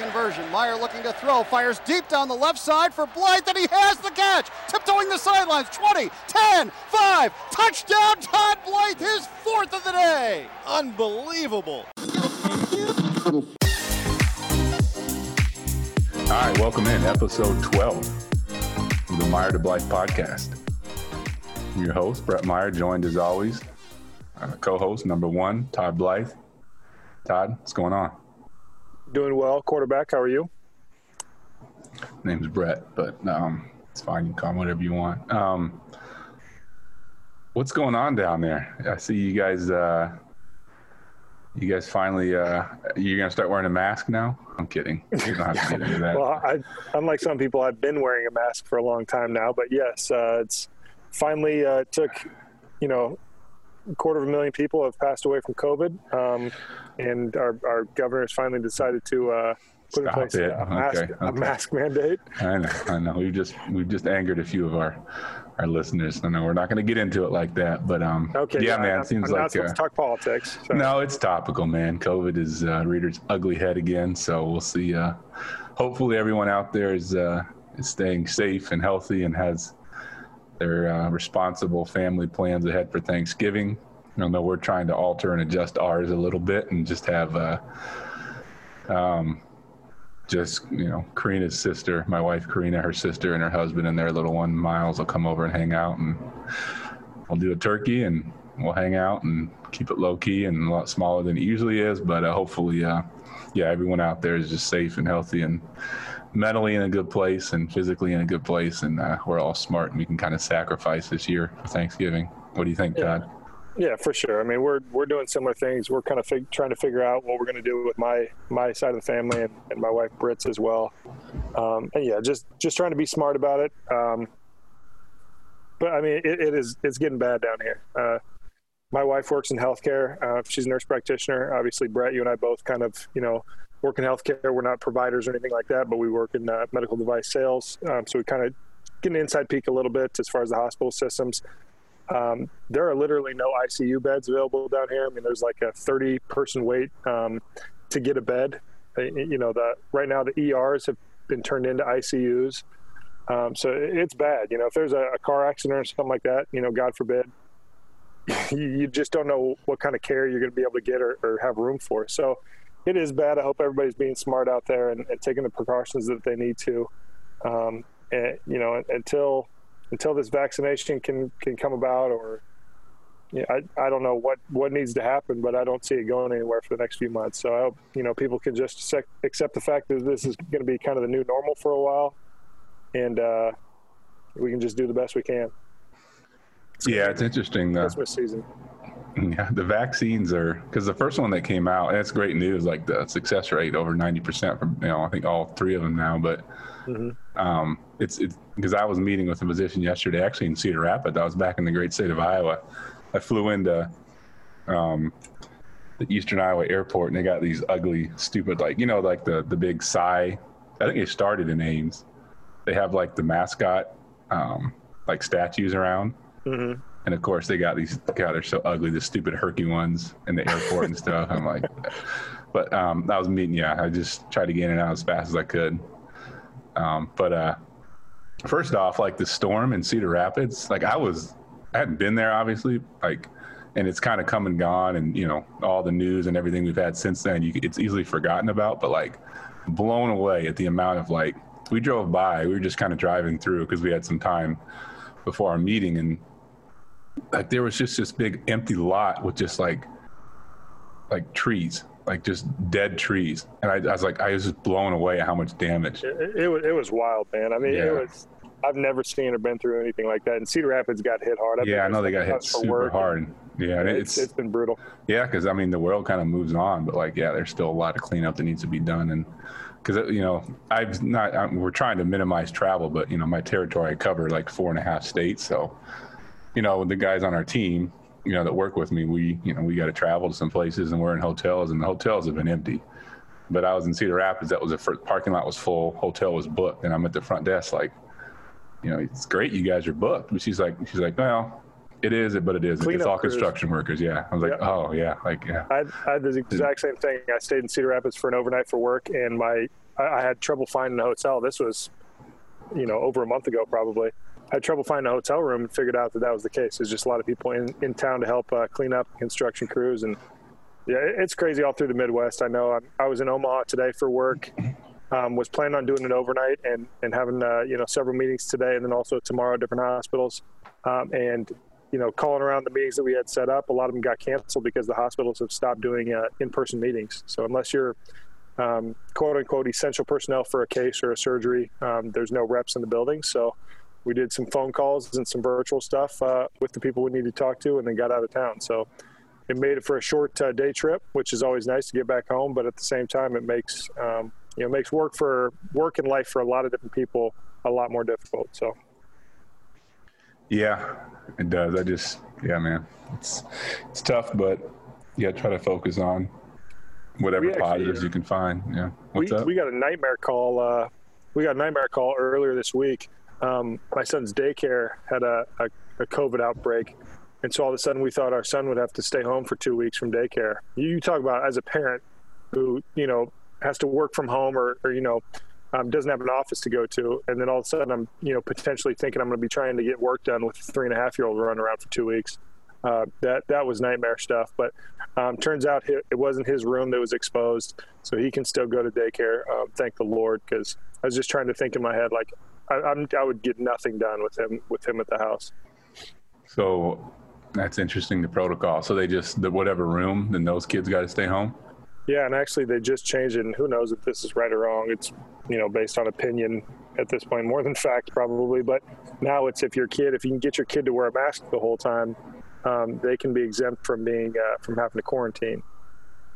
conversion. Meyer looking to throw, fires deep down the left side for Blythe, and he has the catch. Tiptoeing the sidelines, 20, 10, 5, touchdown, Todd Blythe, his fourth of the day. Unbelievable. All right, welcome in episode 12 of the Meyer to Blythe podcast. I'm your host, Brett Meyer, joined as always, uh, co-host number one, Todd Blythe. Todd, what's going on? Doing well, quarterback. How are you? Name's Brett, but um, it's fine. You can call me whatever you want. Um, what's going on down there? I see you guys. Uh, you guys finally. Uh, you're gonna start wearing a mask now? I'm kidding. You don't have to get into that. Well, I, unlike some people, I've been wearing a mask for a long time now. But yes, uh, it's finally uh, took, you know, a quarter of a million people have passed away from COVID, um, and our, our governor has finally decided to uh, put Stop in place it. a mask, Okay, a okay. mask mandate. I know, I know. We've just we've just angered a few of our our listeners. I know we're not going to get into it like that, but um, Okay, yeah, man. I'm, It seems I'm like uh, talk politics. So. no, it's topical, man. COVID is uh, reared its ugly head again, so we'll see. Uh, hopefully, everyone out there is uh, is staying safe and healthy and has their uh, responsible family plans ahead for Thanksgiving. I know we're trying to alter and adjust ours a little bit and just have. Uh, um, just you know karina's sister my wife karina her sister and her husband and their little one miles will come over and hang out and we'll do a turkey and we'll hang out and keep it low key and a lot smaller than it usually is but uh, hopefully uh, yeah everyone out there is just safe and healthy and mentally in a good place and physically in a good place and uh, we're all smart and we can kind of sacrifice this year for thanksgiving what do you think Yeah. todd Yeah, for sure. I mean, we're we're doing similar things. We're kind of fig- trying to figure out what we're going to do with my my side of the family and, and my wife Britt's as well. Um, and yeah, just just trying to be smart about it. Um, but I mean, it, it is it's getting bad down here. Uh, my wife works in healthcare. Uh, she's a nurse practitioner. Obviously, Brett, you and I both kind of you know work in healthcare. We're not providers or anything like that, but we work in uh, medical device sales. Um, so we kind of get an inside peek a little bit as far as the hospital systems. Um, there are literally no ICU beds available down here. I mean, there's like a 30 person wait um, to get a bed. Uh, You know, the right now the ERs have been turned into ICUs. Um, so it's bad. You know, if there's a, a car accident or something like that, you know, God forbid, you, just don't know what kind of care you're going to be able to get or, or have room for. So it is bad. I hope everybody's being smart out there and, and taking the precautions that they need to. Um, and, you know, until until this vaccination can can come about or yeah, I, I don't know what, what needs to happen, but I don't see it going anywhere for the next few months. So I hope, you know, people can just sec- accept the fact that this is going to be kind of the new normal for a while and uh, we can just do the best we can. yeah it's interesting though Christmas season. Yeah, the vaccines are because the first one that came out, that's great news. Like the success rate over ninety percent from you know I think all three of them now. But Mhm. Um, it's it's because I was meeting with a physician yesterday, actually in Cedar Rapids. I was back in the great state of Iowa. I flew into um, the Eastern Iowa airport, and they got these ugly, stupid like you know like the the big Cy. I think they started in Ames. They have like the mascot um, like statues around. hmm And of course, they got these. God, they're so ugly. The stupid herky ones in the airport and stuff. I'm like, But um, I was meeting. Yeah, I just tried to get in and out as fast as I could. Um, but uh, first off, like the storm in Cedar Rapids, like I was, I hadn't been there obviously, like, and it's kind of come and gone, and you know all the news and everything we've had since then, you, it's easily forgotten about. But like, blown away at the amount of like we drove by, we were just kind of driving through because we had some time before our meeting, and like there was just this big empty lot with just like like trees like just dead trees. And I, I, was like i was just blown away at how much damage. It, it, was, it was wild man. I mean yeah. it was i've never seen or been through anything like that. And cedar rapids got hit hard. I've yeah i know they got hit super hard. Yeah it's, it's, it's been brutal. Yeah because i mean the world kind of moves on but like yeah there's still a lot of cleanup that needs to be done. And because uh, you know i've not I'm, we're trying to minimize travel but you know my territory i cover like four and a half states. So you know the guys on our team you know that work with me, we you know we got to travel to some places and we're in hotels and the hotels have been empty. But I was in Cedar Rapids. That was the first parking lot was full, hotel was booked, and I'm at the front desk like, you know, it's great you guys are booked. But she's like, she's like, well, it is, but it isn't. It's all crews. construction workers. Yeah. I was like, yep. oh yeah, like yeah. I, I, had the exact same thing. I stayed in Cedar Rapids for an overnight for work, and my I, I had trouble finding a hotel. This was, you know, over a month ago probably. Had trouble finding a hotel room and figured out that that was the case. There's just a lot of people in, in town to help uh, clean up construction crews. And yeah, it's crazy all through the Midwest. I know I'm, i was in Omaha today for work, um, was planning on doing it overnight and, and having, uh, you know, several meetings today and then also tomorrow at different hospitals. Um, and, you know, calling around the meetings that we had set up, a lot of them got canceled because the hospitals have stopped doing uh, in-person meetings. So unless you're um, quote unquote essential personnel for a case or a surgery, um, there's no reps in the building. So we did some phone calls and some virtual stuff uh, with the people we needed to talk to, and then got out of town. So it made it for a short uh, day trip, which is always nice to get back home. But at the same time, it makes um, you know makes work for work and life for a lot of different people a lot more difficult. So yeah, it does. I just yeah, man, it's it's tough, but yeah, try to focus on whatever actually, positives you can find. Yeah, what's we, up? We got a nightmare call. Uh, we got a nightmare call earlier this week um, my son's daycare had a, a, a, COVID outbreak. And so all of a sudden we thought our son would have to stay home for two weeks from daycare. You talk about as a parent who, you know, has to work from home or, or you know, um, doesn't have an office to go to. And then all of a sudden I'm, you know, potentially thinking I'm going to be trying to get work done with a three and a half year old running around for two weeks. Uh, that that was nightmare stuff. But um, turns out it wasn't his room that was exposed, so he can still go to daycare. Um, thank the Lord, because I was just trying to think in my head like I, I'm, I would get nothing done with him with him at the house. So that's interesting. The protocol. So they just the whatever room, then those kids got to stay home. Yeah, and actually they just changed it. And who knows if this is right or wrong? It's you know based on opinion at this point, more than fact probably. But now it's if your kid, if you can get your kid to wear a mask the whole time, um, they can be exempt from being uh, from having to quarantine.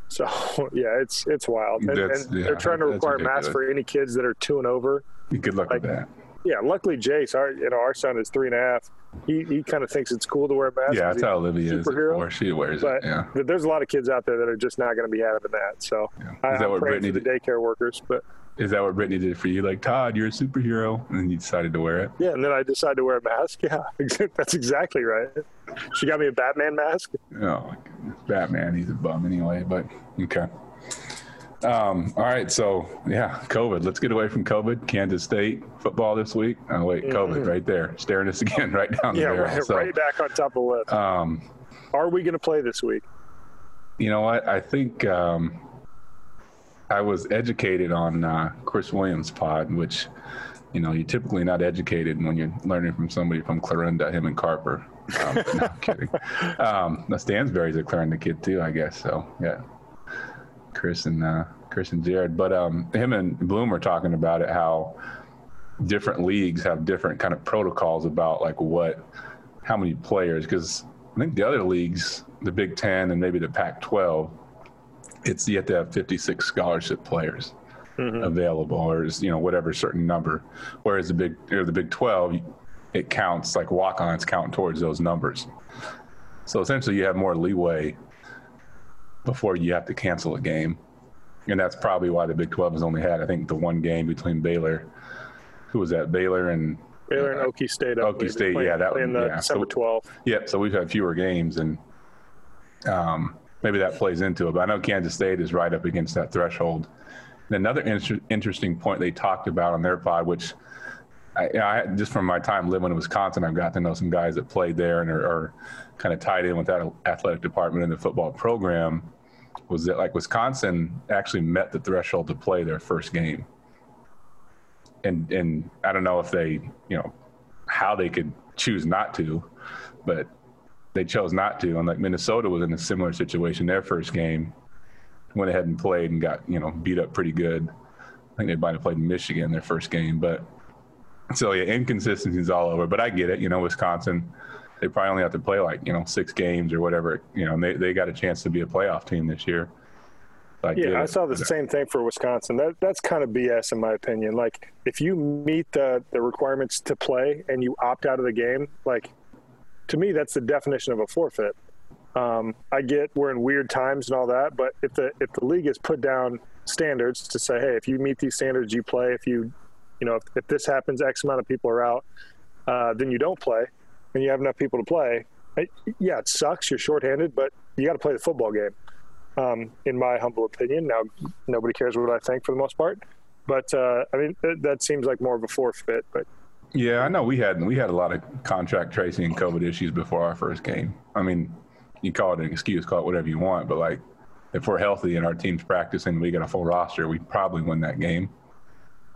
So yeah, it's it's wild. And, and yeah, they're trying to require masks for any kids that are two and over. Good luck like, with that. Yeah, luckily Jace, our you know our son is three and a half. He he kind of thinks it's cool to wear a mask. Yeah, that's how Olivia is. Or she wears but, it. Yeah. But there's a lot of kids out there that are just not going to be having that. So yeah. is I, that what Brittany the daycare workers? But is that what Brittany did for you? Like Todd, you're a superhero, and then you decided to wear it. Yeah, and then I decided to wear a mask. Yeah, that's exactly right. She got me a Batman mask. Oh, Batman, he's a bum anyway. But okay. Um, all right, so yeah, COVID. Let's get away from COVID. Kansas State football this week. Oh wait, COVID mm-hmm. right there, staring us again right down yeah, the barrel. Right, so, right back on top of the list. Um, Are we going to play this week? You know what? I think um, I was educated on uh, Chris Williams' pod, which you know you're typically not educated when you're learning from somebody from Clarinda, him and Carper. Um, no, I'm kidding. Um, Stansbury's a Clarinda kid too, I guess. So yeah, Chris and uh, Chris and Jared. But um, him and Bloom were talking about it how different leagues have different kind of protocols about like what how many players because I think the other leagues, the Big Ten and maybe the Pac-12, it's you have to have 56 scholarship players mm-hmm. available, or is you know whatever certain number. Whereas the Big or the Big 12, it counts like walk-ons count towards those numbers. So essentially, you have more leeway before you have to cancel a game. And that's probably why the Big 12 has only had, I think, the one game between Baylor. Who was that? Baylor and Baylor and Okie State. Okie State, playing, yeah, that was yeah. December 12th. Yep. So we've had fewer games, and um, maybe that plays into it. But I know Kansas State is right up against that threshold. And another inter- interesting point they talked about on their pod, which I, I, just from my time living in Wisconsin, I've got to know some guys that played there and are, are kind of tied in with that athletic department in the football program. Was that like Wisconsin actually met the threshold to play their first game? And and I don't know if they, you know, how they could choose not to, but they chose not to. And like Minnesota was in a similar situation. Their first game went ahead and played and got you know beat up pretty good. I think they might have played Michigan their first game, but so yeah, inconsistencies all over. But I get it. You know, Wisconsin, they probably only have to play like you know six games or whatever. You know, they they got a chance to be a playoff team this year. I yeah, I saw the same thing for Wisconsin. That that's kind of BS in my opinion. Like if you meet the the requirements to play and you opt out of the game, like to me that's the definition of a forfeit. Um, I get we're in weird times and all that, but if the if the league has put down standards to say, hey, if you meet these standards, you play. If you you know, if, if this happens, X amount of people are out, uh, then you don't play, and you have enough people to play. It, yeah, it sucks. You're shorthanded, but you got to play the football game. Um, in my humble opinion, now nobody cares what I think for the most part, but uh, I mean that, that seems like more of a forfeit. But yeah, I know we had we had a lot of contract tracing and COVID issues before our first game. I mean, you call it an excuse, call it whatever you want, but like if we're healthy and our team's practicing, we got a full roster, we probably win that game.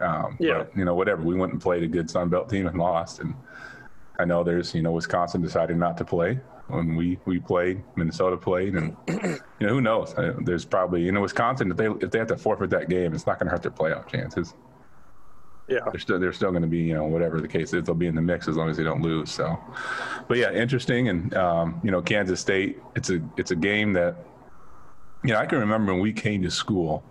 Um, yeah. But, you know, whatever. We went and played a good Sun Belt team and lost. And I know there's, you know, Wisconsin decided not to play when we we played. Minnesota played, and you know, who knows? There's probably you know, Wisconsin if they if they have to forfeit that game, it's not going to hurt their playoff chances. Yeah, they're still they're still going to be you know whatever the case is, they'll be in the mix as long as they don't lose. So, but yeah, interesting. And um, you know, Kansas State, it's a it's a game that you know I can remember when we came to school.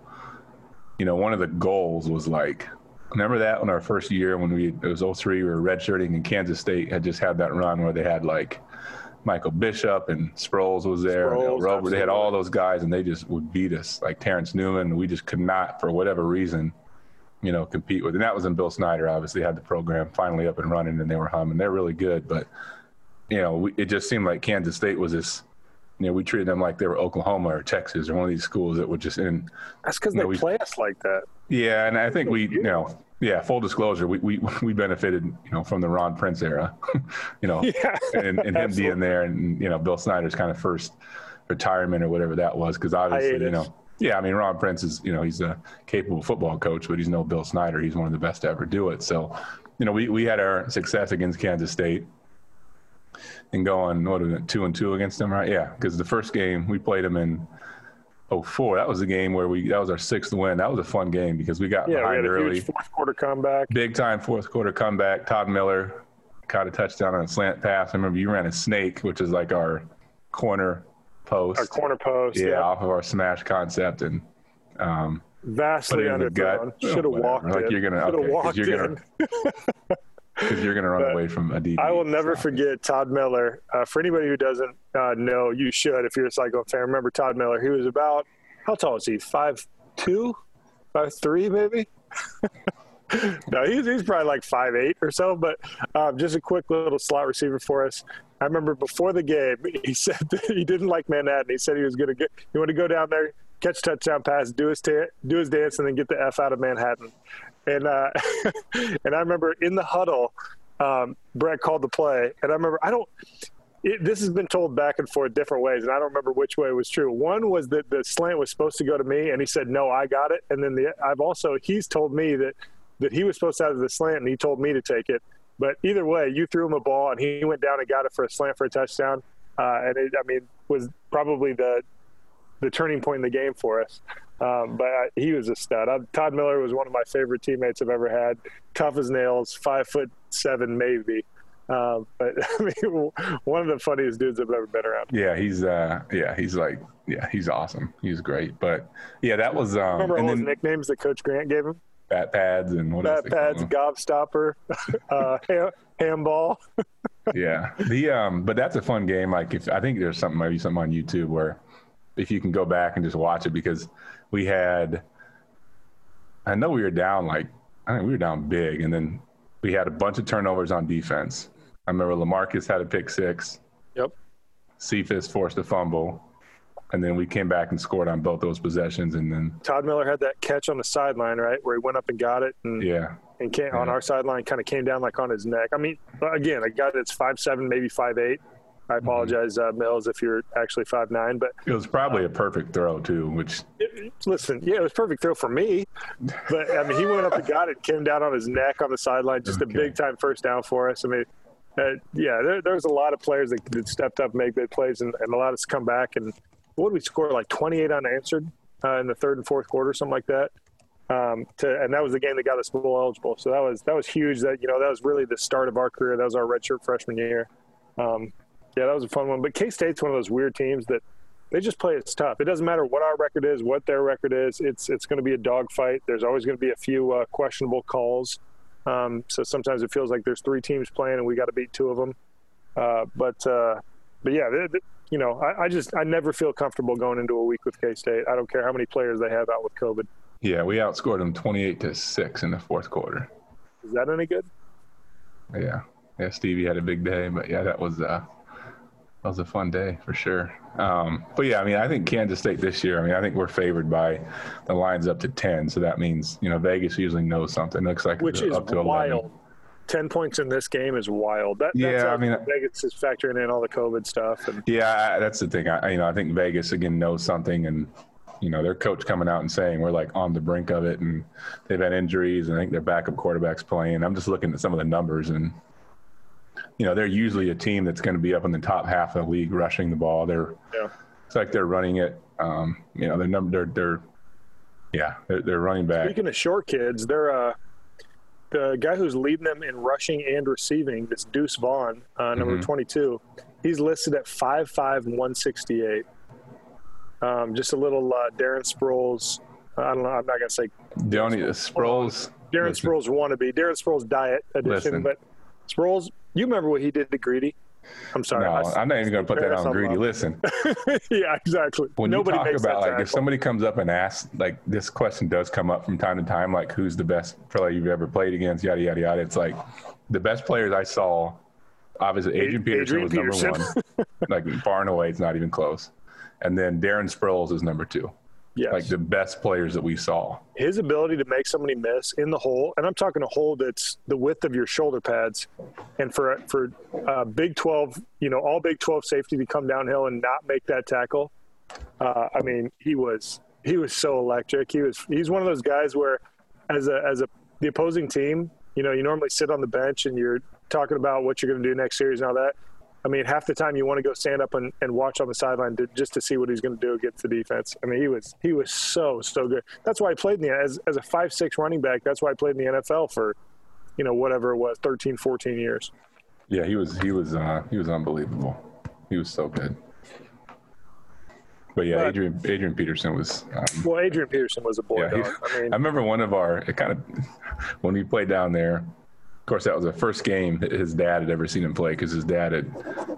You know, one of the goals was like Remember that in our first year when we it was 03, we were redshirting and Kansas State had just had that run where they had like Michael Bishop and Sproles was there, Sproles, Rober. They had all those guys and they just would beat us like Terrence Newman. We just could not, for whatever reason, you know, compete with. And that was in Bill Snyder. Obviously, had the program finally up and running and they were humming. They're really good, but you know, we, it just seemed like Kansas State was this you know, we treated them like they were Oklahoma or Texas or one of these schools that would just in. That's because they know, play us like that. Yeah, and I think we, you know, yeah, full disclosure, we we we benefited, you know, from the Ron Prince era, you know, yeah, and, and him being there, and you know, Bill Snyder's kind of first retirement or whatever that was, because obviously, you know, yeah, I mean, Ron Prince is, you know, he's a capable football coach, but he's no Bill Snyder. He's one of the best to ever do it. So, you know, we we had our success against Kansas State and going what two and two against them, right? Yeah, because the first game we played them in 04. That was the game where we that was our sixth win. That was a fun game because we got yeah, behind we early. fourth quarter comeback. Big time fourth quarter comeback. Todd Miller caught a touchdown on a slant pass. I remember you ran a snake, which is like our corner post. Our corner post. Yeah, yeah. off of our smash concept and um, vastly underthrown. Should have walked like in. you're gonna okay, walked you're gonna because you're going to run but away from a DB. I will never forget Todd Miller. Uh, for anybody who doesn't uh, know, you should if you're a Cyclone fan. Remember Todd Miller? He was about how tall is he? Five two, five three, maybe. no, he's he's probably like five eight or so. But um, just a quick little slot receiver for us. I remember before the game, he said he didn't like Manhattan. He said he was going to get he wanted to go down there, catch touchdown pass, do his ta- do his dance, and then get the f out of Manhattan. And uh, and I remember in the huddle, um, Brett called the play, and I remember I don't. It, this has been told back and forth different ways, and I don't remember which way was true. One was that the slant was supposed to go to me, and he said, "No, I got it." And then the I've also he's told me that that he was supposed to have the slant, and he told me to take it. But either way, you threw him a ball, and he went down and got it for a slant for a touchdown. Uh, and it, I mean, was probably the the turning point in the game for us. Um, but I, he was a stud. I, Todd Miller was one of my favorite teammates I've ever had. Tough as nails, five foot seven maybe. Um, but I mean, one of the funniest dudes I've ever been around. Yeah, he's uh, yeah, he's like yeah, he's awesome. He's great. But yeah, that was um, remember all then, his nicknames that Coach Grant gave him. Bat pads and what Bat pads, gobstopper, uh, ham, handball. yeah, the um, but that's a fun game. Like if I think there's something maybe something on YouTube where if you can go back and just watch it because we had I know we were down like I think we were down big and then we had a bunch of turnovers on defense. I remember Lamarcus had a pick six. Yep. Cephus forced a fumble. and then we came back and scored on both those possessions, and then Todd Miller had that catch on the sideline, right, where he went up and got it, and yeah, and came, on our sideline, kind of came down like on his neck. I mean, again, a guy that's five seven, maybe five eight. I Mm-hmm. apologize, uh, Mills, if you're actually five nine, but it was probably a perfect throw too, which it- listen, yeah, it was a perfect throw for me. But I mean, he went up and got it, came down on his neck on the sideline, just Okay. a big time first down for us. I mean, uh, yeah, there, there was a lot of players that, that stepped up, and made big plays, and, and allowed us to come back. And what did we score? Like 28 unanswered uh, in the third and fourth quarter, something like that. Um, to, and that was the game that got us bowl eligible. So that was that was huge. That you know that was really the start of our career. That was our redshirt freshman year. Um, yeah, that was a fun one. But K State's one of those weird teams that they just play it's tough. It doesn't matter what our record is, what their record is. It's it's going to be a dogfight. There's always going to be a few uh, questionable calls. Um, so sometimes it feels like there's three teams playing and we got to beat two of them. Uh, but uh, but yeah, they, they- you know, I, I just I never feel comfortable going into a week with K State. I don't care how many players they have out with COVID. yeah, we outscored them twenty-eight to six in the fourth quarter. Is that any good? Yeah, yeah, Stevie had a big day, but yeah, that was uh, that was a fun day for sure. Um, but yeah, I mean, I think Kansas State this year. I mean, I think we're favored by the lines up to ten, so that means you know Vegas usually knows something. Looks like Which is up to 11. wild. Ten points in this game is wild. That, Yeah, that's I mean- Vegas is factoring in all the COVID stuff and Yeah, that's the thing. I, you know, I think Vegas again knows something, and you know, their coach coming out and saying we're like on the brink of it, and they've had injuries, and I think their backup quarterbacks playing. I'm just looking at some of the numbers, and you know, they're usually a team that's going to be up in the top half of the league rushing the ball. They're yeah. it's like they're running it. Um, you know, their number, they're, they're yeah, they're, they're running back. Speaking of short kids, they're uh, the guy who's leading them in rushing and receiving. This Deuce Vaughn, uh, number Mhm. 22. He's listed at 5'5", 168. Um, just a little uh, Darren Sproles. I don't know. I'm not gonna say The only Sproles. Darren listen, Sproles wannabe. Darren Sproles diet edition, Listen. but Sproles. You remember what he did to Greedy? I'm sorry. No, I- I'm not even going to put that on greedy. love. Listen, yeah, exactly. when Nobody you talk makes about like if somebody comes up and asks like this question does come up from time to time like who's the best player you've ever played against yada yada yada it's like the best players i saw obviously adrian peterson Adrian was Peterson. number one like far and away it's not even close and then darren sproles is number two yes. like the best players that we saw his ability to make somebody miss in the hole, and I'm talking a hole that's the width of your shoulder pads, and for for uh, Big 12, you know, all Big 12 safety to come downhill and not make that tackle. Uh, I mean, he was he was so electric. He was he's one of those guys where, as a as a the opposing team, you know, you normally sit on the bench and you're talking about what you're going to do next series and all that. I mean, half the time you want to go stand up and, and watch on the sideline to, just to see what he's going to do against the defense. I mean, he was he was so so good. That's why I played in the as as a five six running back. That's why I played in the NFL for, you know, whatever it was, 13, 14 years. yeah he was he was uh he was unbelievable he was so good but yeah adrian adrian peterson was um, Well, Adrian Peterson was a boy. Yeah, he- I mean, I remember one of our it kind of when we played down there. Of course, that was the first game his dad had ever seen him play because his dad had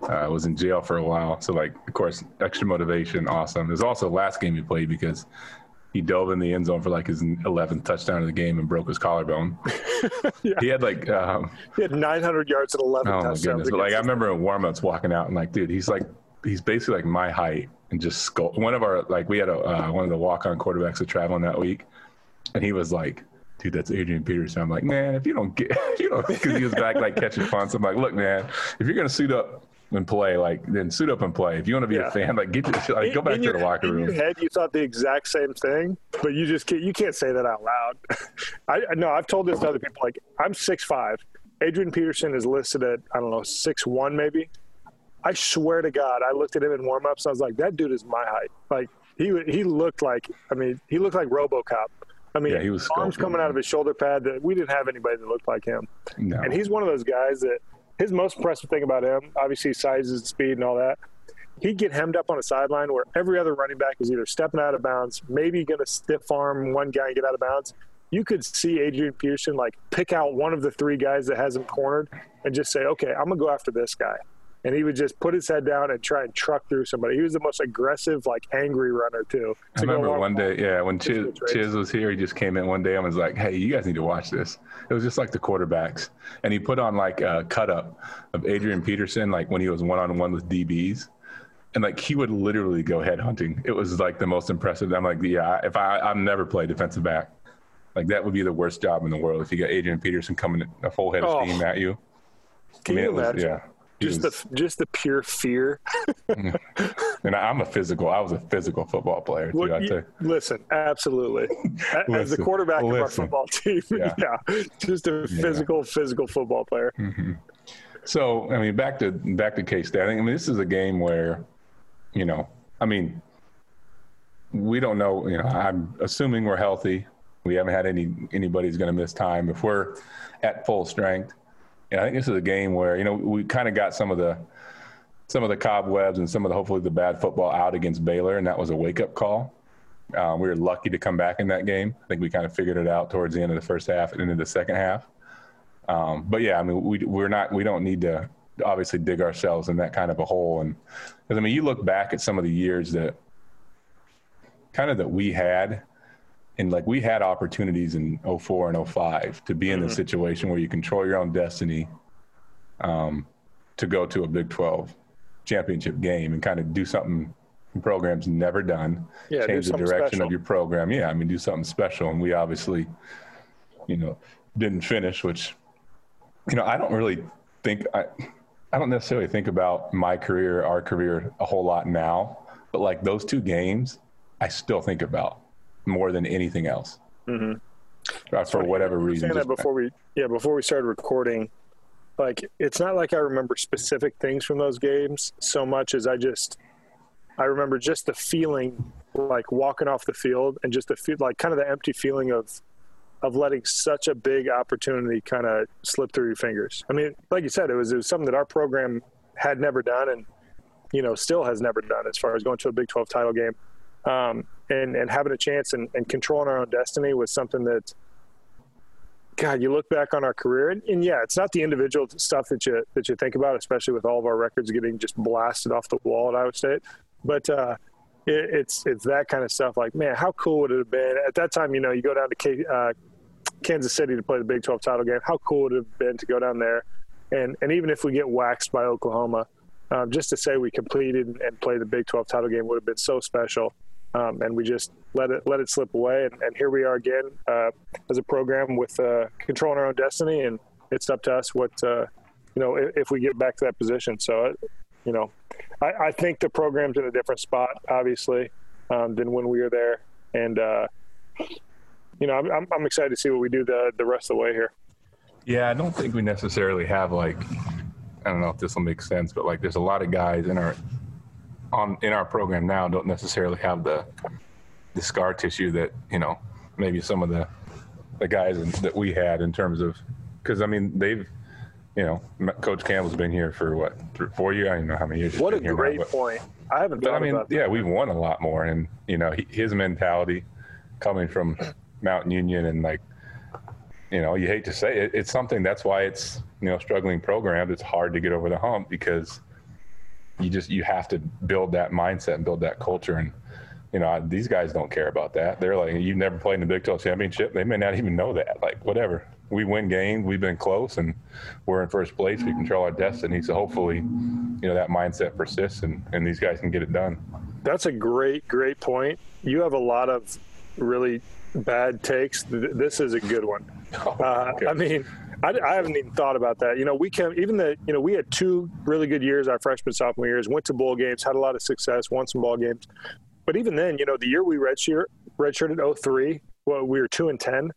uh, was in jail for a while. So, like, of course, extra motivation, awesome. It was also the last game he played because he dove in the end zone for like his 11th touchdown of the game and broke his collarbone. Yeah. He had like, um, he had 900 yards and 11 oh my touchdowns. goodness! But like, I remember in warmups walking out and like, dude, he's like, he's basically like my height and just skull. One of our like, we had a uh, one of the walk-on quarterbacks that traveling that week, and he was like, dude, that's Adrian Peterson. I'm like, man, if you don't get, you don't, because he was back like catching punts. I'm like, look, man, if you're gonna suit up and play, like, then suit up and play. If you want to be Yeah. a fan, like, get your, shit, like, go back to your, the locker room. in your head, you thought the exact same thing, but you just can't, you can't say that out loud. I no, I've told this to other people. Like I'm six five. Adrian Peterson is listed at I don't know six one maybe. I swear to God, I looked at him in warmups. I was like, that dude is my height. Like he he looked like I mean he looked like RoboCop. I mean, Yeah, he was arms coming out of his shoulder pad. That we didn't have anybody that looked like him. No. And he's one of those guys that his most impressive thing about him, obviously sizes and speed and all that. He'd get hemmed up on a sideline where every other running back is either stepping out of bounds, maybe going to stiff arm one guy and get out of bounds. You could see Adrian Peterson like pick out one of the three guys that has him cornered and just say, "Okay, I'm gonna go after this guy." And he would just put his head down and try and truck through somebody. He was the most aggressive, like angry runner too. I remember one day, yeah, when Chiz. Chiz was here, he just came in one day and was like, "Hey, you guys need to watch this." It was just like the quarterbacks, and he put on like a cut up of Adrian Peterson, like when he was one on one with DBs, and like he would literally go head hunting. It was like the most impressive. I'm like, yeah, if I I've never played defensive back, like that would be the worst job in the world if you got Adrian Peterson coming a full head of Oh. steam at you. Can I mean, you it was- yeah. Just the just the pure fear. Mm. and I'm a physical. I was a physical football player. Too, I'd you- say. listen, absolutely. A- As the Listen, quarterback of our football team, Yeah. yeah, just a Yeah. physical, physical football player. Mm-hmm. So I mean, back to back to K State. I mean this is a game where, you know, I mean, we don't know. You know, I'm assuming we're healthy. We haven't had any anybody's going to miss time. If we're at full strength, and I think this is a game where you know we kind of got some of the some of the cobwebs and some of the hopefully the bad football out against Baylor, and that was a wake up call. Uh, we were lucky to come back in that game. I think we kind of figured it out towards the end of the first half and into the second half. Um, but yeah, I mean, we we're not we don't need to obviously dig ourselves in that kind of a hole. And I mean, you look back at some of the years that kind of that we had, and like we had opportunities in 04 and 05 to be in the situation where you control your own destiny, um, to go to a Big 12 championship game and kind of do something program's never done. Yeah, do change the direction special. of your program. Yeah, I mean, do something special. And we obviously, you know, didn't finish, which, you know, I don't really think I, I don't necessarily think about my career, our career, a whole lot now. But like those two games, I still think about more than anything else. Uh, for whatever reason. just- before we yeah before we started recording like it's not like i remember specific things from those games so much as i just i remember just the feeling like walking off the field and just the feel like kind of the empty feeling of of letting such a big opportunity kind of slip through your fingers i mean like you said it was it was something that our program had never done and you know still has never done as far as going to a big 12 title game um, and and having a chance and, and controlling our own destiny was something that God, you look back on our career, and, and yeah, it's not the individual stuff that you that you think about, especially with all of our records getting just blasted off the wall at Iowa State. But uh, it, it's it's that kind of stuff. Like, man, how cool would it have been at that time? You know, you go down to K, uh, Kansas City to play the Big 12 title game. How cool would it have been to go down there, and and even if we get waxed by Oklahoma, um, just to say we completed and played the Big 12 title game would have been so special. Um, and we just let it let it slip away, and, and here we are again uh, as a program with uh, controlling our own destiny, and it's up to us what uh, you know if, if we get back to that position. So, uh, you know, I, I think the program's in a different spot, obviously, um, than when we were there, and uh, you know, I'm, I'm, I'm excited to see what we do the the rest of the way here. Yeah, I don't think we necessarily have like I don't know if this will make sense, but like there's a lot of guys in our on in our program now don't necessarily have the the scar tissue that you know maybe some of the the guys in, that we had in terms of because I mean they've you know Coach Campbell's been here for what three, four years I don't know how many years. What a here now, great but- point! I haven't but I mean, yeah, we've won a lot more, and you know, he, his mentality coming from Mount Union, and like, you know, you hate to say it, it's something. That's why it's you know, struggling program. It's hard to get over the hump because you just you have to build that mindset and build that culture, and you know, these guys don't care about that. They're like, you've never played in the Big 12 championship. They may not even know that. Like, whatever. We win games. We've been close, and we're in first place. We control our destiny. So hopefully, you know, that mindset persists, and and these guys can get it done. That's a great, great point. You have a lot of really bad takes. This is a good one. Uh, Okay. I mean, I, I haven't even thought about that. You know, we can even the you know we had two really good years our freshman sophomore years. Went to bowl games, had a lot of success, won some ball games. But even then, you know, the year we redshirt redshirted 03, well, we were two and ten.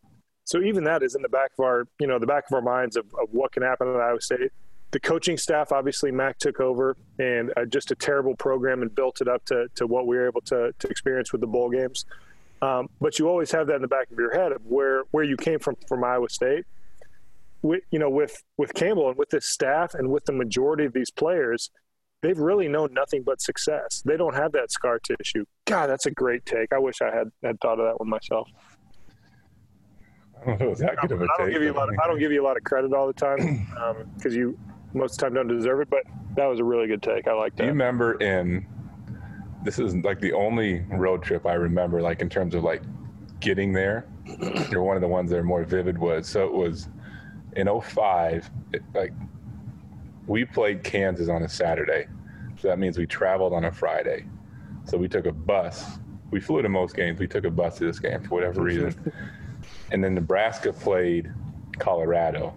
So even that is in the back of our you know the back of our minds of, of what can happen at Iowa State. The coaching staff, obviously, Mac took over and uh, just a terrible program and built it up to, to what we were able to, to experience with the bowl games. Um, but you always have that in the back of your head of where where you came from from Iowa State. With, you know, with with Campbell and with this staff and with the majority of these players, they've really known nothing but success. They don't have that scar tissue. God, that's a great take. I wish I had had thought of that one myself. I don't know if that good of a I don't take. give you a lot. Of, I don't give you a lot of credit all the time um, because you most of the time don't deserve it. But that was a really good take. I like Do you remember in this is like the only road trip I remember, like in terms of like getting there, or one of the ones that are more vivid was so it was in 05, it, like we played Kansas on a Saturday. So that means we traveled on a Friday. So we took a bus. We flew to most games. We took a bus to this game for whatever reason. and then Nebraska played Colorado.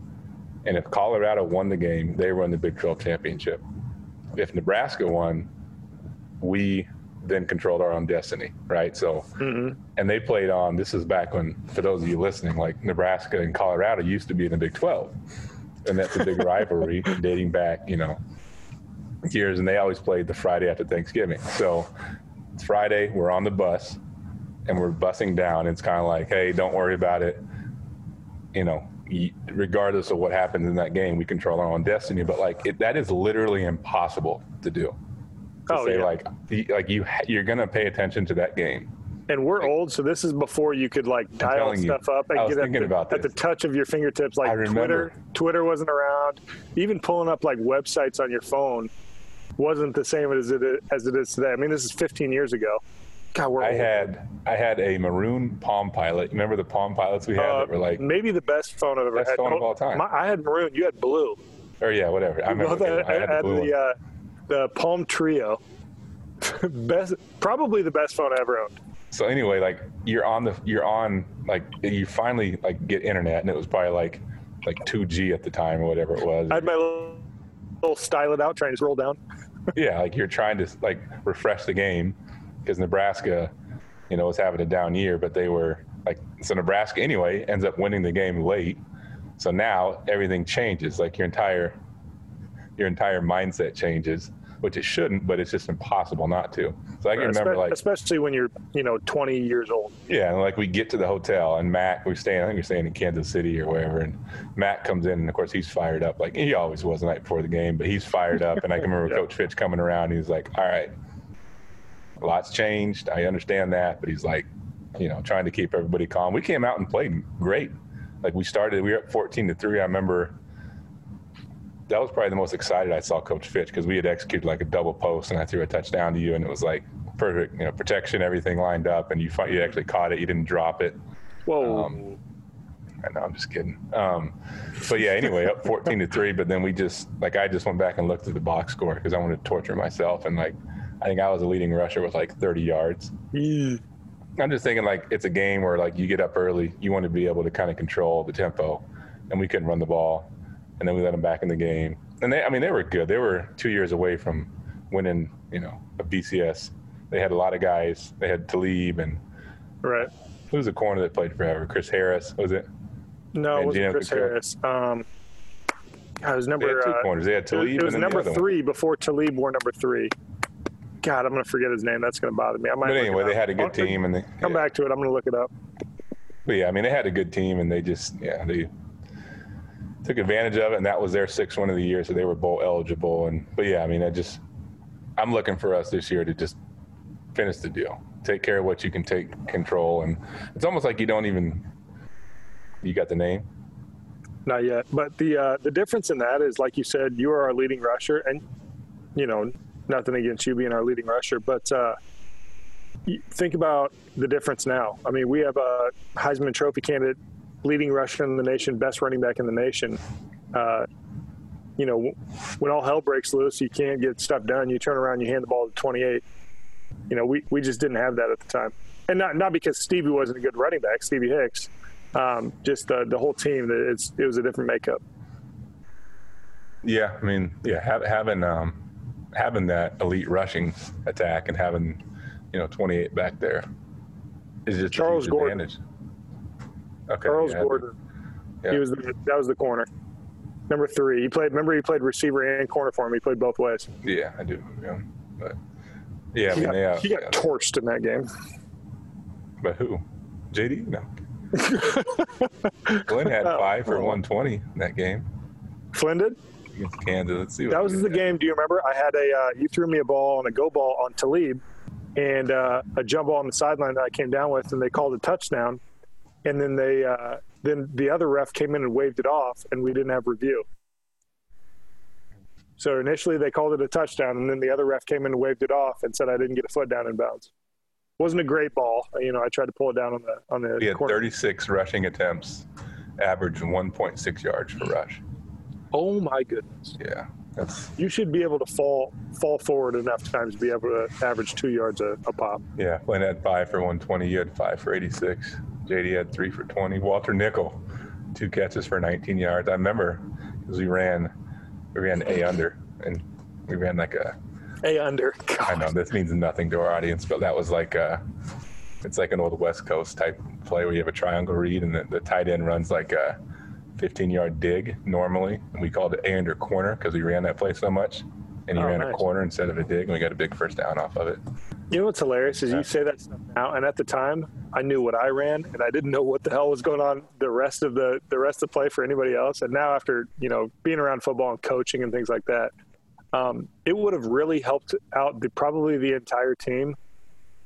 And if Colorado won the game, they won the Big 12 championship. If Nebraska won, we then controlled our own destiny, right? So, mm-hmm. and they played on. This is back when, for those of you listening, like Nebraska and Colorado used to be in the Big 12, and that's a big rivalry dating back, you know, years. And they always played the Friday after Thanksgiving. So, it's Friday, we're on the bus, and we're busing down. It's kind of like, hey, don't worry about it. You know, regardless of what happens in that game, we control our own destiny. But like, it, that is literally impossible to do to oh, say yeah. like like you you're gonna pay attention to that game. And we're like, old, so this is before you could like dial stuff you, up and get at the, at the, touch of your fingertips. Like Twitter, Twitter wasn't around. Even pulling up like websites on your phone wasn't the same as it as it is today. I mean, this is 15 years ago. God, I had I had a maroon Palm Pilot. Remember the Palm Pilots we had uh, that were like maybe the best phone I've ever best had. phone of all time. My, I had maroon. You had blue. Or yeah, whatever. I remember. I had the, blue the, uh, the Palm Treo. best, probably the best phone I ever owned. So anyway, like you're on the, you're on like you finally like get internet, and it was probably like like 2G at the time or whatever it was. I had my little, little stylus out, trying to scroll down. yeah, like you're trying to like refresh the game because Nebraska, you know, was having a down year, but they were like so Nebraska anyway ends up winning the game late. So now everything changes. Like your entire your entire mindset changes which it shouldn't, but it's just impossible not to. So I can remember especially, like especially when you're you know 20 years old. Yeah, and like we get to the hotel and Matt, we're staying. I think we're staying in Kansas City or wherever, and Matt comes in and of course he's fired up. Like he always was the night before the game, but he's fired up. And I can remember Coach Fitch coming around. He's like, "All right, a lot's changed. I understand that, but he's like, you know, trying to keep everybody calm. We came out and played great. Like we started, we were up 14 to three. I remember that was probably the most excited I saw Coach Fitch because we had executed like a double post and I threw a touchdown to you and it was like perfect, you know, protection, everything lined up, and you you actually caught it. You didn't drop it. Whoa. Um, I know, I'm just kidding. Um, but yeah, anyway, up 14 to three. But then we just like I just went back and looked at the box score because I wanted to torture myself, and like I think I was a leading rusher with like 30 yards. Mm. I'm just thinking like it's a game where like you get up early, you want to be able to kind of control the tempo, and we couldn't run the ball and then we let them back in the game. And they, I mean, they were good. They were two years away from winning, you know, a BCS. They had a lot of guys. They had Talib and right. Who was the corner that played forever? Chris Harris was it? No, it wasn't Chris Harris. Um, I was number. They had two uh, corners. They had Talib. It was, it was number three one. before Talib wore number three. God, I'm gonna forget his name. That's gonna bother me. I might. But anyway, they had a good team, and they come yeah. back to it. I'm gonna look it up. But yeah, I mean, they had a good team, and they just yeah they took advantage of it, and that was their sixth one of the year, so they were bowl eligible. And but yeah, I mean, I just I'm looking for us this year to just finish the deal, take care of what you can take control, and it's almost like you don't even you got the name. Not yet, but the uh, the difference in that is, like you said, you are our leading rusher, and you know nothing against you being our leading rusher, but uh, think about the difference now. I mean, we have a Heisman Trophy candidate leading rusher in the nation, best running back in the nation. Uh, you know, when all hell breaks loose, you can't get stuff done. You turn around, you hand the ball to 28. You know, we, we just didn't have that at the time. And not, not because Stevie wasn't a good running back, Stevie Hicks, um, just the, the whole team, it's, it was a different makeup. Yeah. I mean, yeah, have, having, um, having that elite rushing attack and having, you know, 28 back there is just Charles Gordon. Advantage. Okay, Charles yeah, Gordon. Yeah. He was the, that was the corner. Number three. He played. Remember, he played receiver and corner for him. He played both ways. Yeah, I do. Yeah, but yeah, I he mean, got, yeah, he got yeah. torched in that game. But who? JD? No. Flynn had five for 120 in that game. Flynn did. Against Kansas. Let's see. that was the game. Do you remember? I had a. Uh, you threw me a ball on a go ball on Talib, and uh, a jump ball on the sideline that I came down with, and they called a touchdown and then they uh, then the other ref came in and waved it off, and we didn't have review. So initially they called it a touchdown, and then the other ref came in and waved it off and said I didn't get a foot down in bounds. wasn't a great ball, you know. I tried to pull it down on the on the. He had corner. 36 rushing attempts, average 1.6 yards per rush. Oh my goodness! Yeah, That's You should be able to fall fall forward enough times to be able to average two yards a, a pop. yeah. Flynn had five for 120. You had five for 86. JD had three for 20. Walter Nickel, two catches for 19 yards. I remember because we ran, we ran a under, and we ran like a. A under. I know this means nothing to our audience, but that was like a. It's like an old West Coast type play where you have a triangle read and the, the tight end runs like a 15 yard dig normally. And we called it A under corner because we ran that play so much. And he Oh, ran a corner instead of a dig, and we got a big first down off of it. You know what's hilarious is Yeah. you say that stuff now, and at the time I knew what I ran, and I didn't know what the hell was going on the rest of the the rest of the play for anybody else. And now after you know being around football and coaching and things like that, um, it would have really helped out the, probably the entire team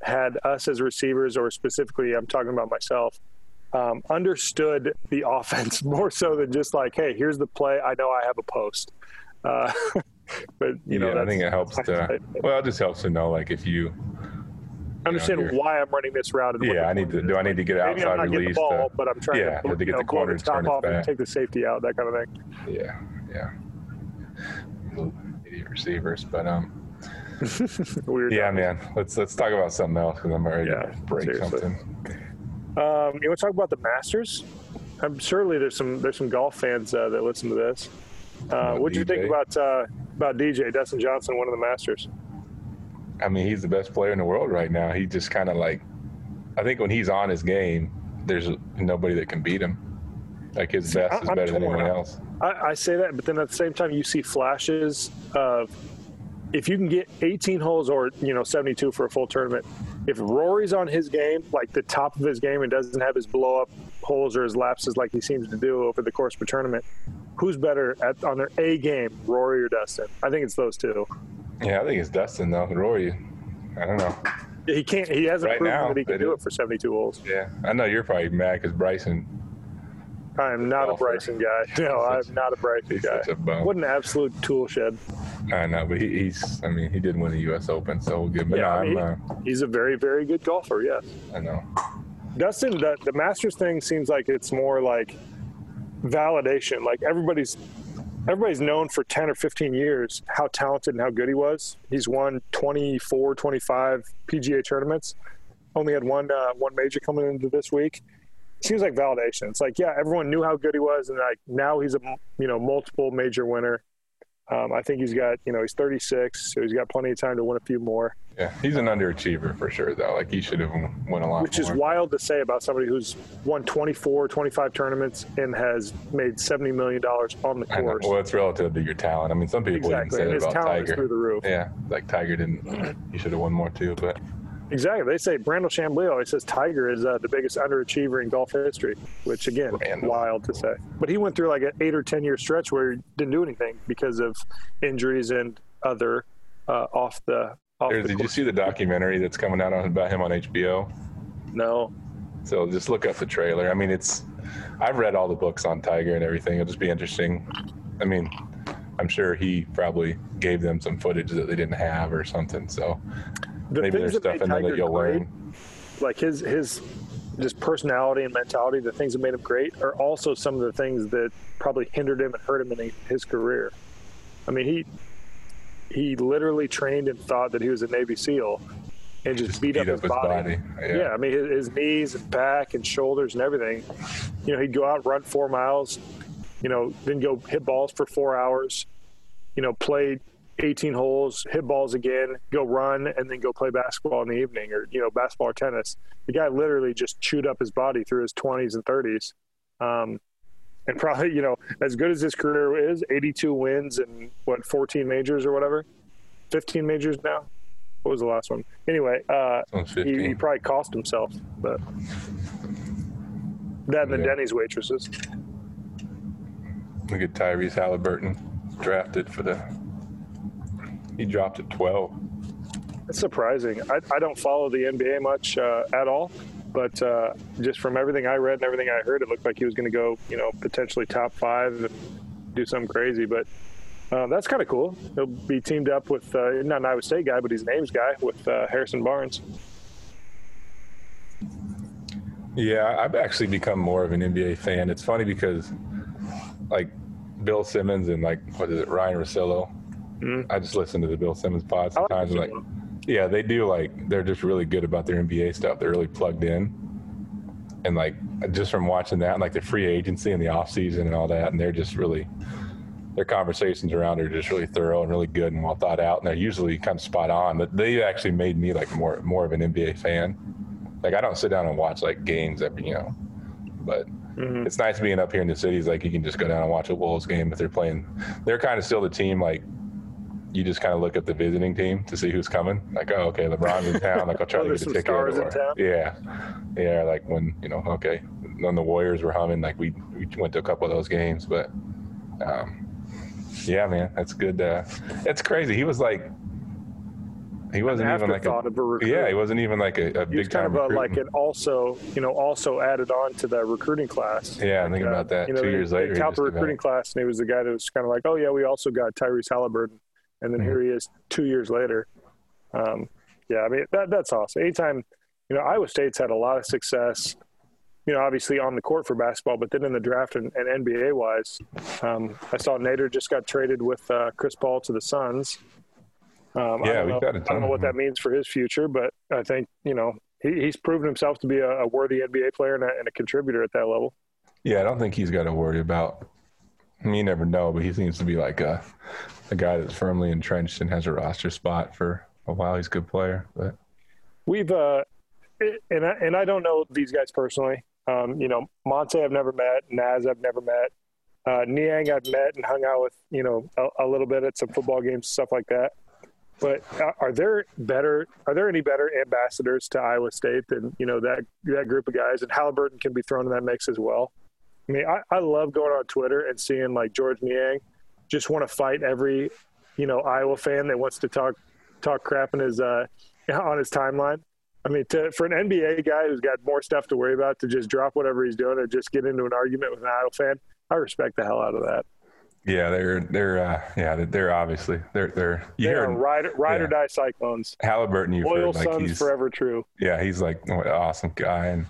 had us as receivers, or specifically I'm talking about myself, um, understood the offense more so than just like, hey, here's the play. I know I have a post. Uh, but you know, yeah, I think it helps to. Well, it just helps to know like if you. understand you're- why I'm running this route. And Yeah, I need to. Do I need to get Maybe I'm outside not getting the ball, to, but I'm trying yeah, to, to get know, the corner the to top off and take the safety out, that kind of thing. yeah, yeah. Idiot receivers, but um. Weird. Yeah, man. Let's let's talk about something else because I'm ready Yeah, to break seriously. something. Um, you want to talk about the Masters? I'm surely there's some there's some golf fans uh, that listen to this. Uh, what do you think about uh, about DJ Dustin Johnson, one of the Masters? I mean, he's the best player in the world right now. He just kind of like, I think when he's on his game, there's nobody that can beat him. Like his best I- is better than anyone else. I, I say that, but then at the same time, you see flashes of if you can get 18 holes or you know 72 for a full tournament. If Rory's on his game, like the top of his game, and doesn't have his blow up holes or his lapses like he seems to do over the course of a tournament, who's better at on their A game, Rory or Dustin? I think it's those two. Yeah, I think it's Dustin though. Rory, I don't know. He can't. He hasn't Right proven now, that he can do do. it for 72 holes. Yeah, I know you're probably mad because Bryson. I am not a. Bryson guy. No, I'm not a Bryson guy. a. What an absolute tool shed. I know, but he, he's. I mean, he did win the U.S. Open, so good. But Yeah, no, I mean, I'm. Uh, He's a very, very good golfer. Yes. I know. Dustin, the, the Masters thing seems like it's more like validation. Like everybody's everybody's known for 10 or 15 years how talented and how good he was. He's won 24, 25 PGA tournaments. Only had one uh, one major coming into this week. Seems like validation. It's like, yeah, everyone knew how good he was, and like now he's a you know multiple major winner. Um, I think he's got you know he's 36, so he's got plenty of time to win a few more. Yeah, he's an underachiever for sure, though. Like he should have won a lot which more. is wild to say about somebody who's won 24 25 tournaments and has made 70 million dollars on the course Well, it's relative to your talent. I mean, some people exactly even say his about Tiger. through the roof Yeah, like Tiger didn't. He should have won more too, but exactly they say Brandel Chamblee always says tiger is uh, the biggest underachiever in golf history which again Brandel. wild to say but he went through like an eight or ten year stretch where he didn't do anything because of injuries and other uh, off the There's, did you see the documentary that's coming out on, about him on HBO? no So just look up the trailer. I mean, it's. I've read all the books on Tiger and everything. It'll just be interesting. I mean, I'm sure he probably gave them some footage that they didn't have or something. So the maybe there's stuff in there that you'll great learn. like his his just personality and mentality, the things that made him great, are also some of the things that probably hindered him and hurt him in his career. I mean, he he literally trained and thought that he was a Navy SEAL, and just, beat, up, his, body. Yeah. I mean, his, his knees and back and shoulders and everything. You know, he'd go out, run four miles, you know, then go hit balls for four hours, you know, play 18 holes, hit balls again, go run, and then go play basketball in the evening or, you know, basketball or tennis. The guy literally just chewed up his body through his 20s and 30s. Um, and probably, you know, as good as his career is, 82 wins and what, 14 majors or whatever, 15 majors now. What was the last one? Anyway, uh, he, he probably cost himself, but that and the Yeah. Denny's waitresses. Look at Tyrese Halliburton, drafted for the. He dropped at 12. It's surprising. I, I don't follow the NBA much uh, at all, but uh, just from everything I read and everything I heard, it looked like he was going to go, you know, potentially top five and do something crazy. But uh, that's kind of cool. He'll be teamed up with uh, not an Iowa State guy, but he's an Ames guy with uh, Harrison Barnes. Yeah, I've actually become more of an NBA fan. It's funny because, like, Bill Simmons and like what is it, Ryen Russillo, I just listen to the Bill Simmons pod I like sometimes. and like. Yeah, they do like they're just really good about their NBA stuff. They're really plugged in, and like just from watching that, and like the free agency and the off season and all that, and they're just really their conversations around are just really thorough and really good and well thought out, and they're usually kind of spot on. But they actually made me like more more of an NBA fan. Like I don't sit down and watch like games every you know, but Mhm. it's nice being up here in the cities. Like you can just go down and watch a Wolves game if they're playing. They're kind of still the team. Like you just kind of look at the visiting team to see who's coming. Like oh okay, LeBron's in town. Like I'll try Oh, to get a ticket. stars in or- town? Yeah, yeah. Like when you know okay, when the Warriors were humming, like we we went to a couple of those games, but. Um, yeah, man, that's good. Uh, it's crazy. He was like, he wasn't even like a, a yeah, he wasn't even like a, a big kind of a, like an also, you know, also added on to the recruiting class. Yeah, Like, think uh, about that. You know, Two they- years they later, he tout the recruiting class, and he was the guy that was kind of like, oh yeah, we also got Tyrese Halliburton, and then Mhm. here he is two years later. Um, yeah, I mean that that's awesome. Anytime, you know, Iowa State's had a lot of success. You know, obviously on the court for basketball, but then in the draft and, and NBA wise, um, I saw Nader just got traded with uh, Chris Paul to the Suns. Um, I Yeah, don't we've know, got a I don't know what that means for his future, but I think you know he, he's proven himself to be a, a worthy NBA player and a, and a contributor at that level. Yeah, I don't think he's got to worry about. You never know, but he seems to be like a, a guy that's firmly entrenched and has a roster spot for a while. He's a good player, but We've uh, and I, and I don't know these guys personally. Um, you know, Monte I've never met, Naz I've never met, uh, Niang I've met and hung out with. You know, a, a little bit at some football games, stuff like that. But are- are there better? Are there any better ambassadors to Iowa State than you know that that group of guys? And Halliburton can be thrown in that mix as well. I mean, I, I love going on Twitter and seeing like Georges Niang just want to fight every you know Iowa fan that wants to talk talk crap in his uh, on his timeline. I mean, to, for an NBA guy who's got more stuff to worry about to just drop whatever he's doing or just get into an argument with an Iowa fan, I respect the hell out of that. yeah, they're they're uh, yeah they're- obviously they're they're you They hear ride, ride or die cyclones. Halliburton. You've Loyal heard like sons he's forever true. yeah he's like an awesome guy, and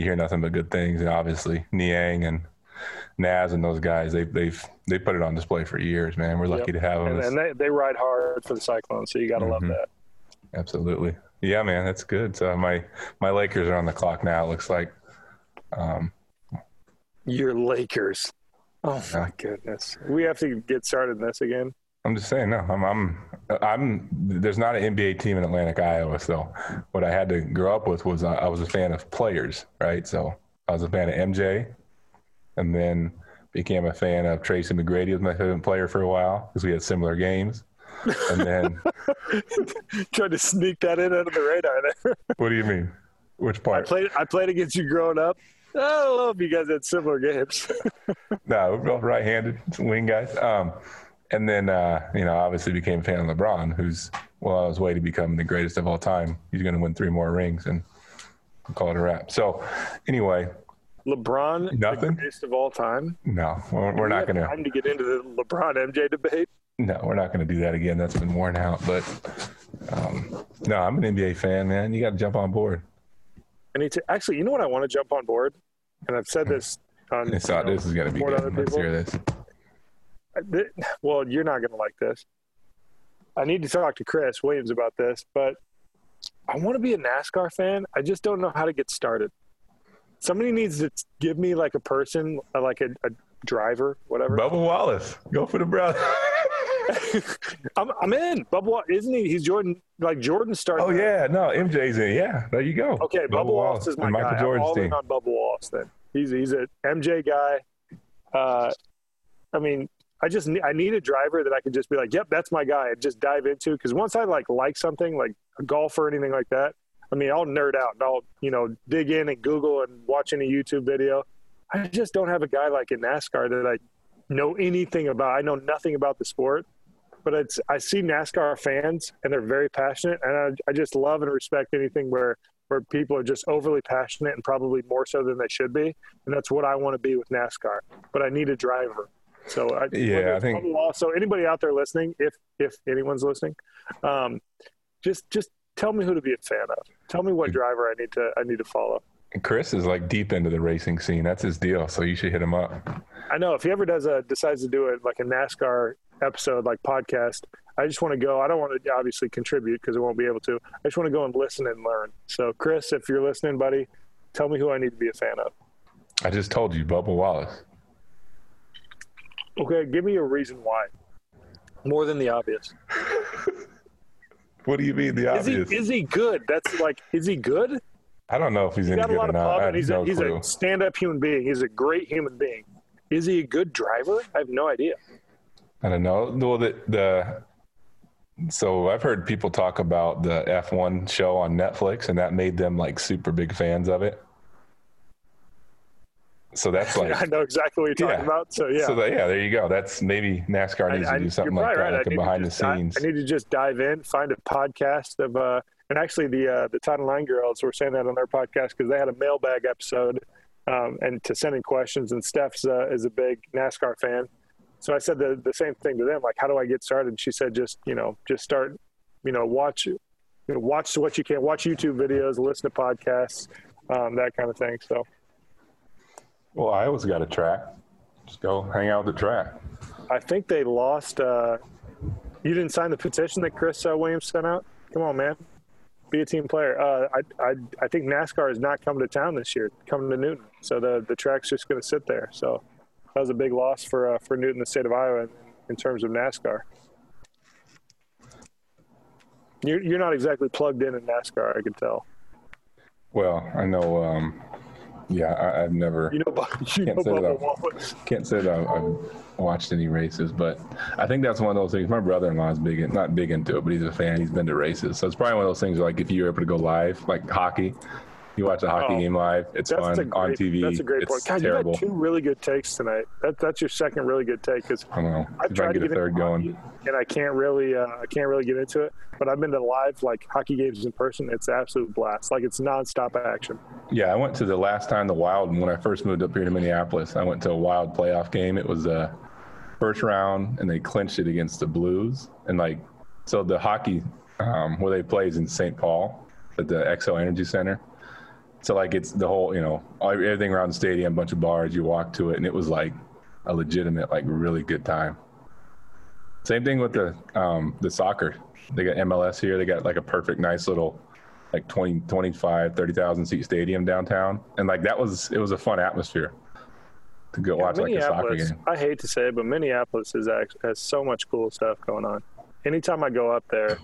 you hear nothing but good things. And obviously Niang and Naz and those guys they they've they put it on display for years, man. We're lucky to have them. And, and they, they ride hard for the Cyclones, so you got to love Mhm. that. Absolutely. Yeah, man, that's good. So my my Lakers are on the clock now. It looks like. Um, Your Lakers. Oh, my goodness. We have to get started in this again. I'm just saying, no, I'm, I'm, I'm. There's not an NBA team in Atlantic, Iowa. So, what I had to grow up with was uh, I was a fan of players, right? So, I was a fan of MJ, and then became a fan of Tracy McGrady was my favorite player for a while because we had similar games. And then, Tried to sneak that in under the radar there. what do you mean? Which part? I played I played against you growing up. I don't know if you guys had similar games. No, we're both right-handed wing guys. Um, and then uh, you know, obviously became a fan of LeBron, who's well on his way to becoming the greatest of all time. He's going to win three more rings and call it a wrap. So, anyway, LeBron, Nothing? the greatest of all time. no, we're, we're We not going to. time to get into the LeBron MJ debate. No, we're not going to do that again. That's been worn out. But um, no, I'm an NBA fan, man. You got to jump on board. I need to actually. You know what? I want to jump on board, and I've said this on. I thought you know, this is going to be good. Let's hear this. Well, you're not going to like this. I need to talk to Chris Williams about this, but I want to be a NASCAR fan. I just don't know how to get started. Somebody needs to give me like a person, uh, like a, a driver, whatever. Bubba Wallace, go for the brother. I'm, I'm in. Bubba, isn't he? He's Jordan. Like Jordan started. oh yeah, no, MJ's in. Yeah, there you go. Okay, Bubba, Wallace is my Michael guy. Jordan's I'm all in on Bubba Wallace. Then he's he's a MJ guy. Uh, I mean, I just I need a driver that I can just be like, yep, that's my guy, just dive into. Because once I like like something like a golf or anything like that, I mean, I'll nerd out and I'll you know dig in and Google and watch any YouTube video. I just don't have a guy like in NASCAR that I know anything about. I know nothing about the sport, but it's I see NASCAR fans and they're very passionate, and I, I just love and respect anything where where people are just overly passionate and probably more so than they should be, and that's what I want to be with NASCAR. But I need a driver. So I, Yeah, I think- so. Anybody out there listening, if if anyone's listening, um, just just tell me who to be a fan of. Tell me what driver I need to I need to follow. Chris is like deep into the racing scene. That's his deal. So you should hit him up. I know if he ever does a decides to do it like a NASCAR episode, like podcast, I just want to go. I don't want to obviously contribute because I won't be able to. I just want to go and listen and learn. So, Chris, if you're listening, buddy, tell me who I need to be a fan of. I just told you, Bubba Wallace. Okay, give me a reason why. More than the obvious. what do you mean the is obvious? He, is he good? That's like, is he good? I don't know if he's, he's any good or not. and he's, no a, he's a stand-up human being. He's a great human being. Is he a good driver? I have no idea. I don't know. Well, the, the so I've heard people talk about the F1 show on Netflix, and that made them like super big fans of it. So that's like I know exactly what you're talking yeah. about. So yeah, so that, yeah, there you go. That's maybe NASCAR needs I, to do something like that, right. like a behind the scenes. I need to just dive in, find a podcast of, uh, and actually the uh, the Todd and Line girls were saying that on their podcast because they had a mailbag episode, um, and to send in questions. And Steph's uh, is a big NASCAR fan, so I said the the same thing to them, like, how do I get started? she said, just you know, just start, you know, watch, you know, watch what you can, watch YouTube videos, listen to podcasts, um, that kind of thing. So. Well, I always got a track. Just go hang out the track. I think they lost. Uh, you didn't sign the petition that Chris uh, Williams sent out. Come on, man, be a team player. Uh, I, I, I think NASCAR is not coming to town this year. Coming to Newton, so the the track's just going to sit there. So that was a big loss for uh, for Newton, the state of Iowa, in, in terms of NASCAR. You're you're not exactly plugged in in NASCAR, I can tell. Well, I know um, yeah, I, have never. You know, you can't, know say that can't say that I've, watched any races, but I think that's one of those things. My brother-in-law is big, in, not big into it, but he's a fan. He's been to races, so it's probably one of those things. Like if you're able to go live, like hockey, you watch a hockey oh, game live. It's fun great, on TV. That's a great it's point. God, terrible. you had two really good takes tonight. That, that's your second really good take. Because I don't know. I've tried to get, a third going, and I can't really, uh, I can't really get into it. But I've been to live like hockey games in person. It's absolute blast. Like it's nonstop action. Yeah, I went to the last time the Wild when I first moved up here to Minneapolis. I went to a Wild playoff game. It was a first round, and they clinched it against the Blues. And like, so the hockey um, where they play is in St. Paul at the Xcel Energy Center so like it's the whole, you know, everything around the stadium, bunch of bars. You walk to it, and it was like a legitimate, like really good time. Same thing with the um, the soccer. They got MLS here. They got like a perfect, nice little, like 20, 25, 30,000 seat stadium downtown, and like that was it was a fun atmosphere to go yeah, watch like a soccer game. I hate to say it, but Minneapolis is actually, has so much cool stuff going on. Anytime I go up there,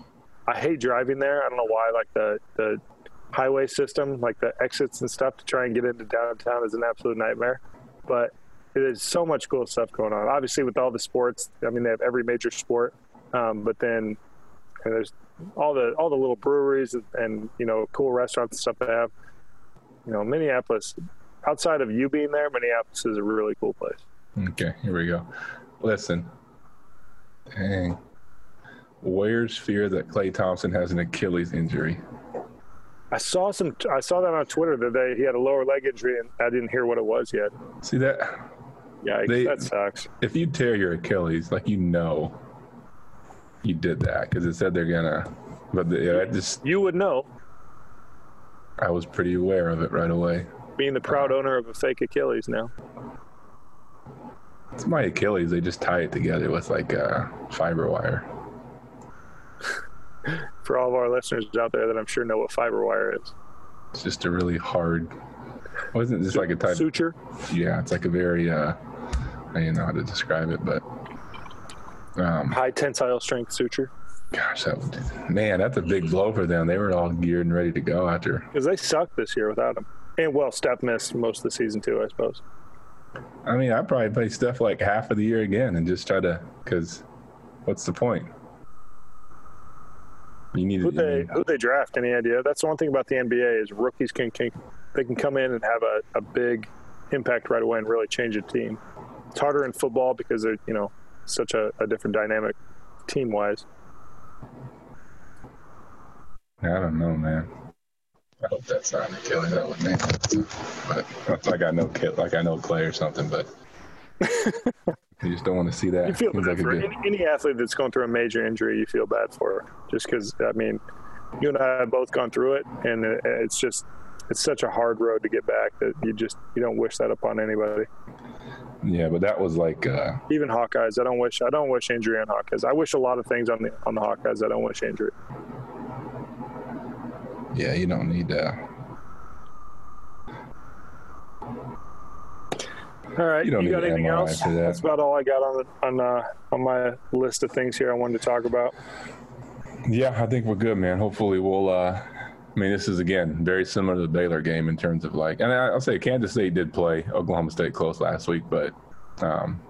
I hate driving there. I don't know why. Like the the highway system, like the exits and stuff to try and get into downtown is an absolute nightmare. But there's so much cool stuff going on. Obviously, with all the sports, I mean, they have every major sport, um, but then there's all the all the little breweries and, and, you know cool restaurants and stuff they have. You know, Minneapolis. Outside of you being there, Minneapolis is a really cool place. Okay, here we go. Listen, dang. Warriors fear that Klay Thompson has an Achilles injury. I saw some. I saw that on Twitter that they, he had a lower leg injury, and I didn't hear what it was yet. See that? Yeah, that sucks. If you tear your Achilles, like you know, you did that because it said they're gonna. But the, yeah, I just you would know. I was pretty aware of it right away. Being the proud owner of a fake Achilles now. It's my Achilles. They just tie it together with like a fiber wire for all of our listeners out there that I'm sure know what fiber wire is. It's just a really hard. Wasn't just like a type suture? Yeah, it's like a very. uh I don't know how to describe it, but um, high tensile strength suture. Gosh, that man, that's a big blow for them. They were all geared and ready to go after because they sucked this year without him. And well, Steph missed most of the season too, I suppose. I mean, I'd probably play Steph like half of the year again and just try to because what's the point? You need who they who they draft. Any idea? That's the one thing about the NBA is rookies can, can they can come in and have a, a big impact right away and really change a team. It's harder in football because they're you know such a, a different dynamic team wise. I don't know, man. I hope that's not a killer. That would make but like I know like I know Klay or something, but You just don't want to see that. You feel bad like for any, any, athlete that's going through a major injury. You feel bad for, just because I mean, you and I have both gone through it, and it's just it's such a hard road to get back that you just you don't wish that upon anybody. Yeah, but that was like uh, even Hawkeyes. I don't wish I don't wish injury on Hawkeyes. I wish a lot of things on the on the Hawkeyes. I don't wish injury. Yeah, you don't need uh All right, You you, don't got anything MRI else? for that. That's about all I got on the, on uh, on my list of things here I wanted to talk about. Yeah, I think we're good, man. Hopefully, we'll. Uh, I mean, this is again very similar to the Baylor game in terms of like, and I- I'll say Kansas State did play Oklahoma State close last week, but um,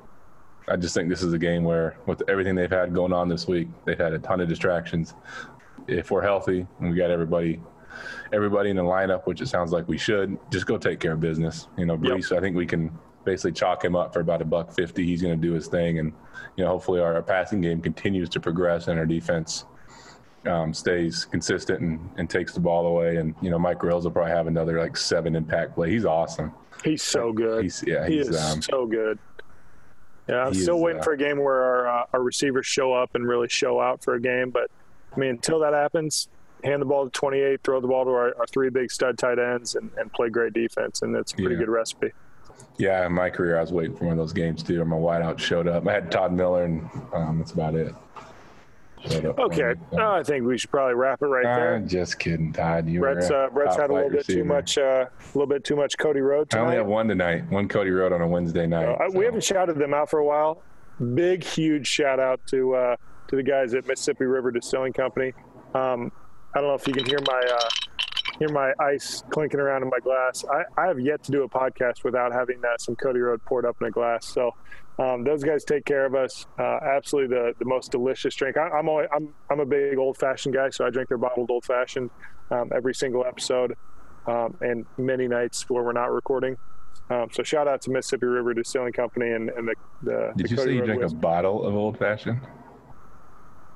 I just think this is a game where, with everything they've had going on this week, they've had a ton of distractions. If we're healthy and we got everybody, everybody in the lineup, which it sounds like we should, just go take care of business. You know, Yep. I think we can basically chalk him up for about a buck fifty. He's going to do his thing, and you know, hopefully our, our passing game continues to progress and our defense um, stays consistent and, and takes the ball away. And you know, Mike Grills will probably have another like seven impact play. He's awesome. He's so good. He's yeah, he he's is um, so good. Yeah, I'm still is, waiting uh, for a game where our uh, our receivers show up and really show out for a game. But I mean, until that happens, hand the ball to 28, throw the ball to our, our three big stud tight ends, and, and play great defense, and that's a pretty Yeah. good recipe. Yeah. In my career, I was waiting for one of those games too, my wideout showed up. I had Todd Miller, and um, that's about it. Showed up for Okay, I think we should probably wrap it right Uh, there. just kidding, Todd. You Brett's uh, Brett's had a little bit too receiver. much, uh, a little bit too much Cody Road I only have one tonight. One Cody Road on a Wednesday night. Uh, so. We haven't shouted them out for a while. Big, huge shout out to uh, to the guys at Mississippi River Distilling Company. Um, I don't know if you can hear my uh, hear my ice clinking around in my glass. I, I have yet to do a podcast without having uh, some Cody Road poured up in a glass. So um, those guys take care of us. Uh, absolutely the, the most delicious drink. I, I'm always, I'm I'm a big old fashioned guy, so I drink their bottled old fashioned um, every single episode, um, and many nights where we're not recording. Um, so shout out to Mississippi River Distilling Company and, and the, the Did the you Cody say you Road drink a bottle of old fashioned?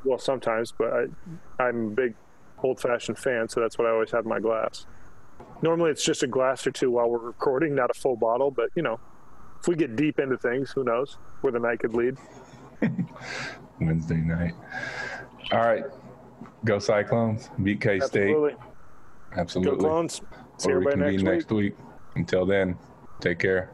Well, sometimes, but I, I'm big old fashioned fan, so that's what I always have in my glass. Normally, it's just a glass or two while we're recording, not a full bottle. But you know, if we get deep into things, who knows where the night could lead? Wednesday night. All right. Go Cyclones. Beat K State. Absolutely. Absolutely. Go clones. See Or everybody next week. next week. Until then, take care.